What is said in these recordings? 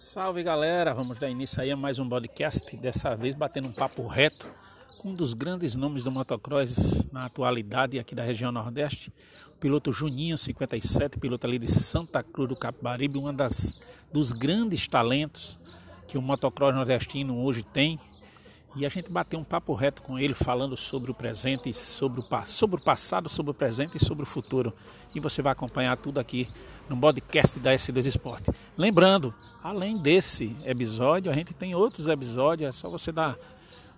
Salve galera, vamos dar início aí a mais um podcast, dessa vez batendo um papo reto com um dos grandes nomes do motocross na atualidade aqui da região Nordeste, o piloto Juninho 57, piloto ali de Santa Cruz do Capibaribe, um das, dos grandes talentos que o motocross nordestino hoje tem. E a gente bateu um papo reto com ele, falando sobre o presente, sobre o, sobre o passado, sobre o presente e sobre o futuro. E você vai acompanhar tudo aqui no podcast da S2 Esporte. Lembrando, além desse episódio, a gente tem outros episódios, é só você dar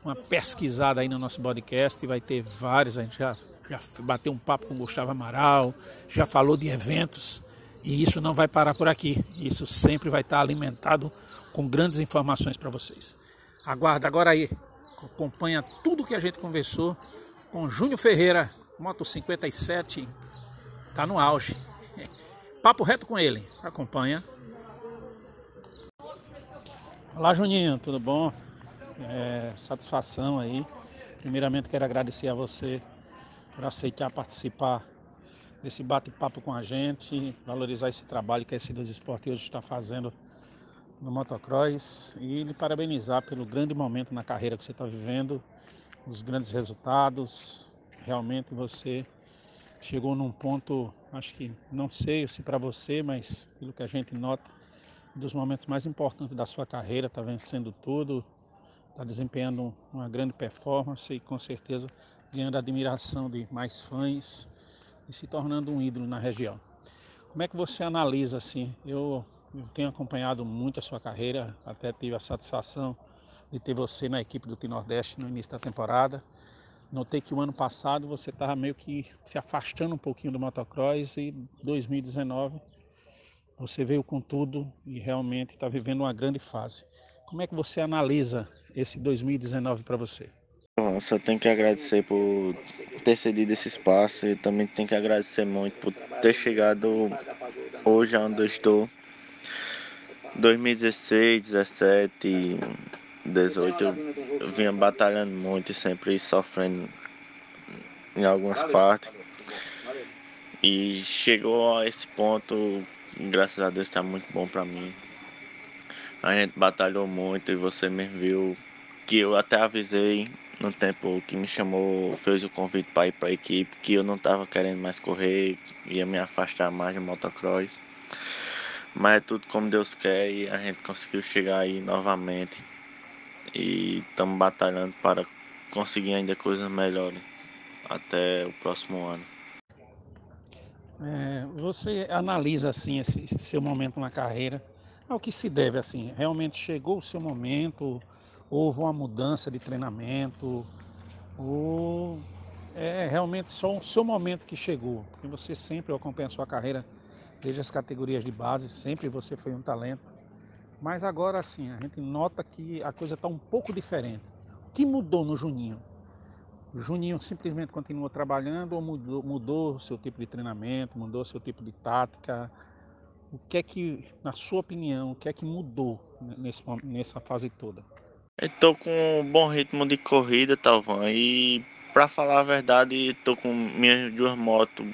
uma pesquisada aí no nosso podcast, vai ter vários, a gente já, já bateu um papo com o Gustavo Amaral, já falou de eventos, e isso não vai parar por aqui, isso sempre vai estar alimentado com grandes informações para vocês. Aguarda agora aí, acompanha tudo que a gente conversou com Júnior Ferreira, Moto 57, tá no auge. Papo reto com ele, acompanha. Olá Juninho, tudo bom? É, satisfação aí. Primeiramente quero agradecer a você por aceitar participar desse bate-papo com a gente, valorizar esse trabalho que a S2 Esporte hoje está fazendo no motocross e lhe parabenizar pelo grande momento na carreira que você está vivendo, os grandes resultados. Realmente você chegou num ponto, acho que não sei se para você, mas pelo que a gente nota, dos momentos mais importantes da sua carreira, está vencendo tudo, está desempenhando uma grande performance e com certeza ganhando a admiração de mais fãs e se tornando um ídolo na região. Como é que você analisa assim? Eu, tenho acompanhado muito a sua carreira, até tive a satisfação de ter você na equipe do T-Nordeste no início da temporada. Notei que o ano passado você estava meio que se afastando um pouquinho do motocross e 2019 você veio com tudo e realmente está vivendo uma grande fase. Como é que você analisa esse 2019 para você? Só tenho que agradecer por ter cedido esse espaço e também tenho que agradecer muito por ter chegado hoje onde eu estou. 2016, 17, 18 eu vinha batalhando muito e sempre sofrendo em algumas partes. E chegou a esse ponto, graças a Deus está muito bom para mim. A gente batalhou muito e você mesmo viu que eu até avisei no tempo que me chamou, fez o convite para ir para a equipe, que eu não estava querendo mais correr, ia me afastar mais de motocross. Mas é tudo como Deus quer e a gente conseguiu chegar aí novamente. E estamos batalhando para conseguir ainda coisas melhores até o próximo ano. É, você analisa assim esse, esse, seu momento na carreira, ao que se deve assim? Realmente chegou o seu momento, houve uma mudança de treinamento, ou é realmente só o seu momento que chegou? Porque você sempre acompanha a sua carreira desde as categorias de base, sempre você foi um talento. Mas agora assim, a gente nota que a coisa está um pouco diferente. O que mudou no Juninho? O Juninho simplesmente continuou trabalhando ou mudou, mudou seu tipo de treinamento, mudou seu tipo de tática? O que é que, na sua opinião, o que é que mudou nesse, nessa fase toda? Estou com um bom ritmo de corrida, Talvão, e para falar a verdade, estou com minhas duas motos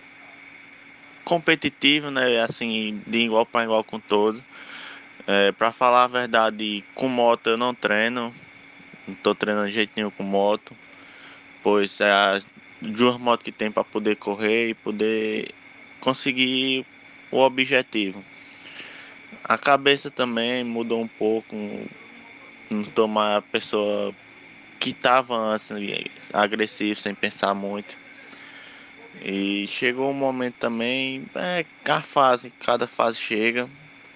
competitivas, né? Assim, de igual para igual com todos. É, para falar a verdade, com moto eu não treino, não estou treinando de jeito nenhum com moto pois é a duas motos que tem para poder correr e poder conseguir o objetivo. A cabeça também mudou um pouco, não mais a pessoa que estava antes agressivo, sem pensar muito. E chegou um momento também, é a fase, cada fase chega,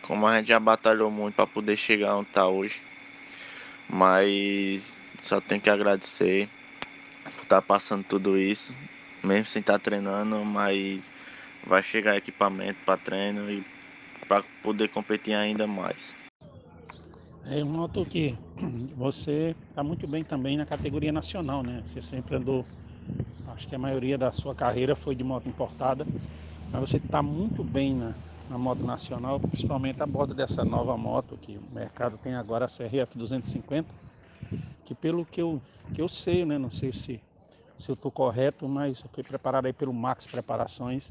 como a gente já batalhou muito para poder chegar onde está hoje. Mas só tenho que agradecer tá passando tudo isso, mesmo sem estar tá treinando, mas vai chegar equipamento para treino e para poder competir ainda mais. Eu noto que você está muito bem também na categoria nacional, né? Você sempre andou, acho que a maioria da sua carreira foi de moto importada, mas você está muito bem na, na moto nacional, principalmente a bordo dessa nova moto que o mercado tem agora, a CRF 250, que pelo que eu, que eu sei, né? Não sei se se eu estou correto, mas foi preparado aí pelo Max Preparações.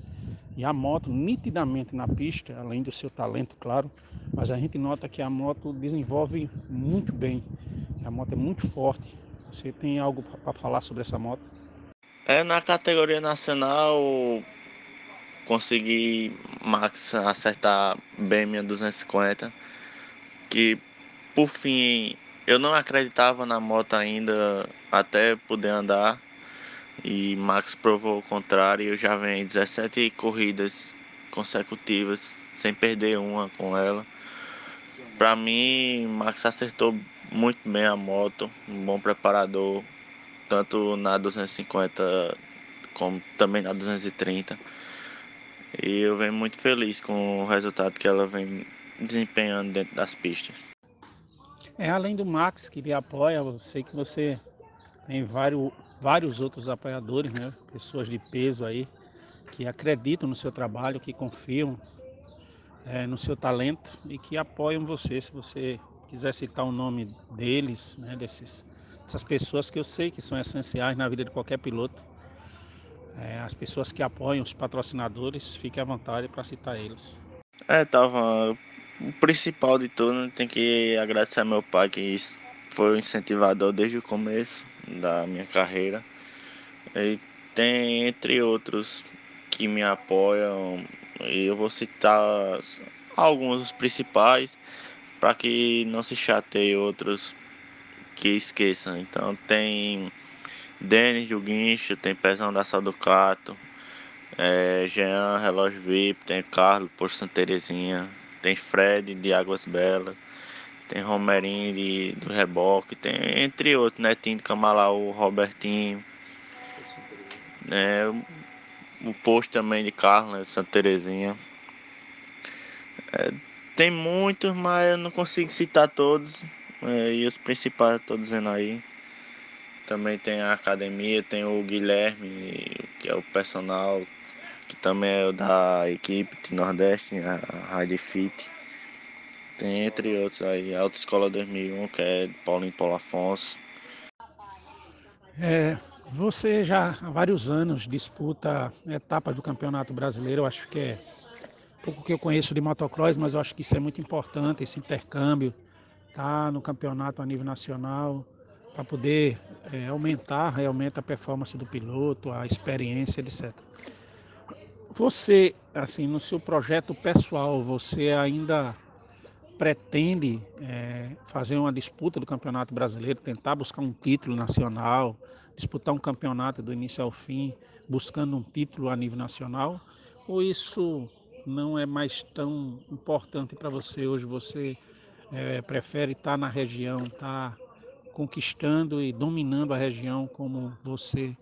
E a moto, nitidamente na pista, além do seu talento, claro, mas a gente nota que a moto desenvolve muito bem. A moto é muito forte. Você tem algo para falar sobre essa moto? É na categoria nacional consegui Max acertar bem minha 250, que por fim eu não acreditava na moto ainda até poder andar e Max provou o contrário. Eu já venho 17 corridas consecutivas sem perder uma com ela. Para mim, Max acertou muito bem a moto, um bom preparador, tanto na 250 como também na 230. E eu venho muito feliz com o resultado que ela vem desempenhando dentro das pistas. É, além do Max que lhe apoia, eu sei que você tem vários, vários outros apoiadores, né? pessoas de peso aí, que acreditam no seu trabalho, que confiam é, no seu talento e que apoiam você. Se você quiser citar o nome deles, né, desses, dessas pessoas que eu sei que são essenciais na vida de qualquer piloto, é, as pessoas que apoiam, os patrocinadores, fique à vontade para citar eles. É, tava. O principal de tudo, tem que agradecer ao meu pai, que foi o incentivador desde o começo da minha carreira. E tem, entre outros, que me apoiam, e eu vou citar alguns principais, para que não se chateie outros que esqueçam. Então, tem Denis do Guincho, tem Pezão da Salducato, é, Jean Relógio VIP, tem Carlos por Santa Terezinha, tem Fred de Águas Belas, tem Romerinho de, do Reboque, tem entre outros, Netinho de Camalaú, Robertinho, é, o posto também de Carlos, né, Santa Terezinha. É, tem muitos, mas eu não consigo citar todos, e os principais estou dizendo aí. Também tem a academia, tem o Guilherme, que é o personal, que também é da equipe de Nordeste, a Ride Fit. Tem entre outros aí, a Autoescola 2001, que é de Paulinho Paulo Afonso. É, você já há vários anos disputa etapa do Campeonato Brasileiro, eu acho que é pouco que eu conheço de motocross, mas eu acho que isso é muito importante, esse intercâmbio, tá no campeonato a nível nacional, para poder é, aumentar realmente a performance do piloto, a experiência, etc. Você, assim, no seu projeto pessoal, você ainda pretende é, fazer uma disputa do Campeonato Brasileiro, tentar buscar um título nacional, disputar um campeonato do início ao fim, buscando um título a nível nacional? Ou isso não é mais tão importante para você hoje? Você é, prefere estar na região, estar conquistando e dominando a região como você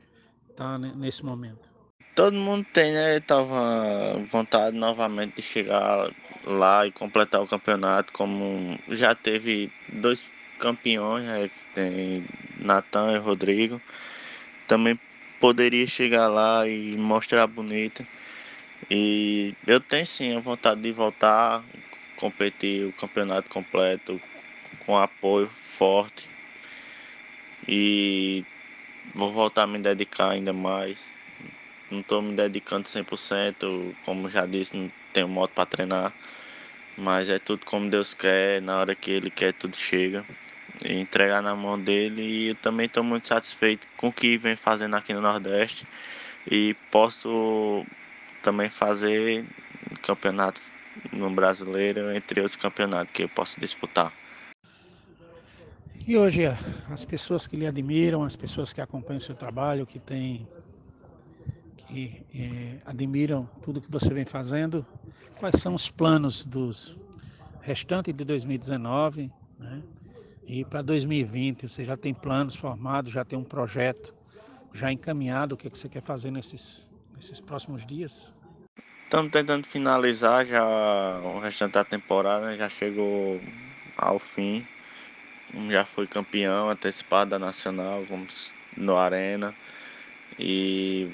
está nesse momento? Todo mundo tem, né? Tava vontade novamente de chegar lá e completar o campeonato, como já teve dois campeões, né? tem Natan e Rodrigo. Também poderia chegar lá e mostrar bonita. E eu tenho sim a vontade de voltar, competir o campeonato completo com apoio forte e vou voltar a me dedicar ainda mais. Não estou me dedicando 100%, como já disse, não tenho moto para treinar, mas é tudo como Deus quer, na hora que Ele quer, tudo chega. E entregar na mão dele e eu também estou muito satisfeito com o que vem fazendo aqui no Nordeste e posso também fazer campeonato no brasileiro, entre outros campeonatos que eu posso disputar. E hoje as pessoas que lhe admiram, as pessoas que acompanham o seu trabalho, que tem, que é, admiram tudo que você vem fazendo, quais são os planos dos restantes de 2019, né? E para 2020, você já tem planos formados, já tem um projeto já encaminhado, o que, é que você quer fazer nesses, nesses próximos dias? Estamos tentando finalizar já o restante da temporada, né? já chegou ao fim já foi campeão antecipado da Nacional, no Arena. E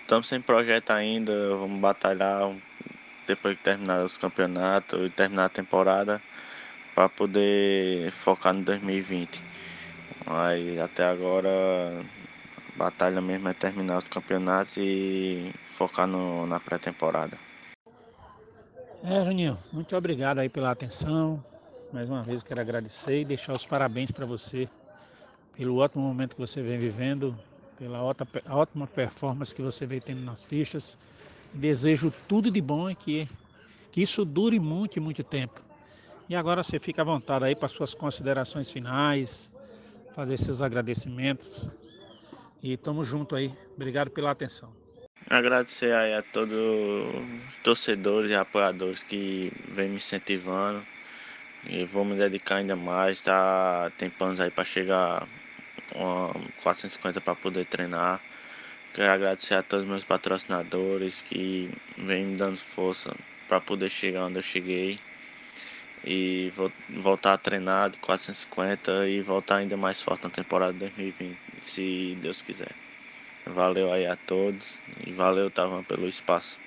estamos sem projeto ainda, vamos batalhar depois que terminar os campeonatos e terminar a temporada para poder focar no 2020. Mas até agora batalha mesmo é terminar os campeonatos e focar no, na pré-temporada. É, Juninho, muito obrigado aí pela atenção. Mais uma vez quero agradecer e deixar os parabéns para você pelo ótimo momento que você vem vivendo, pela ótima performance que você vem tendo nas pistas. Desejo tudo de bom e que, que isso dure muito muito tempo. E agora você fica à vontade aí para suas considerações finais, fazer seus agradecimentos. E tamo junto aí. Obrigado pela atenção. Agradecer aí a todos os torcedores e apoiadores que vem me incentivando. E vou me dedicar ainda mais, tá? Tem planos aí para chegar a 450 para poder treinar. Quero agradecer a todos os meus patrocinadores que vêm me dando força para poder chegar onde eu cheguei. E voltar a treinar de 450 e voltar ainda mais forte na temporada 2020, se Deus quiser. Valeu aí a todos e valeu, Tavan, pelo espaço.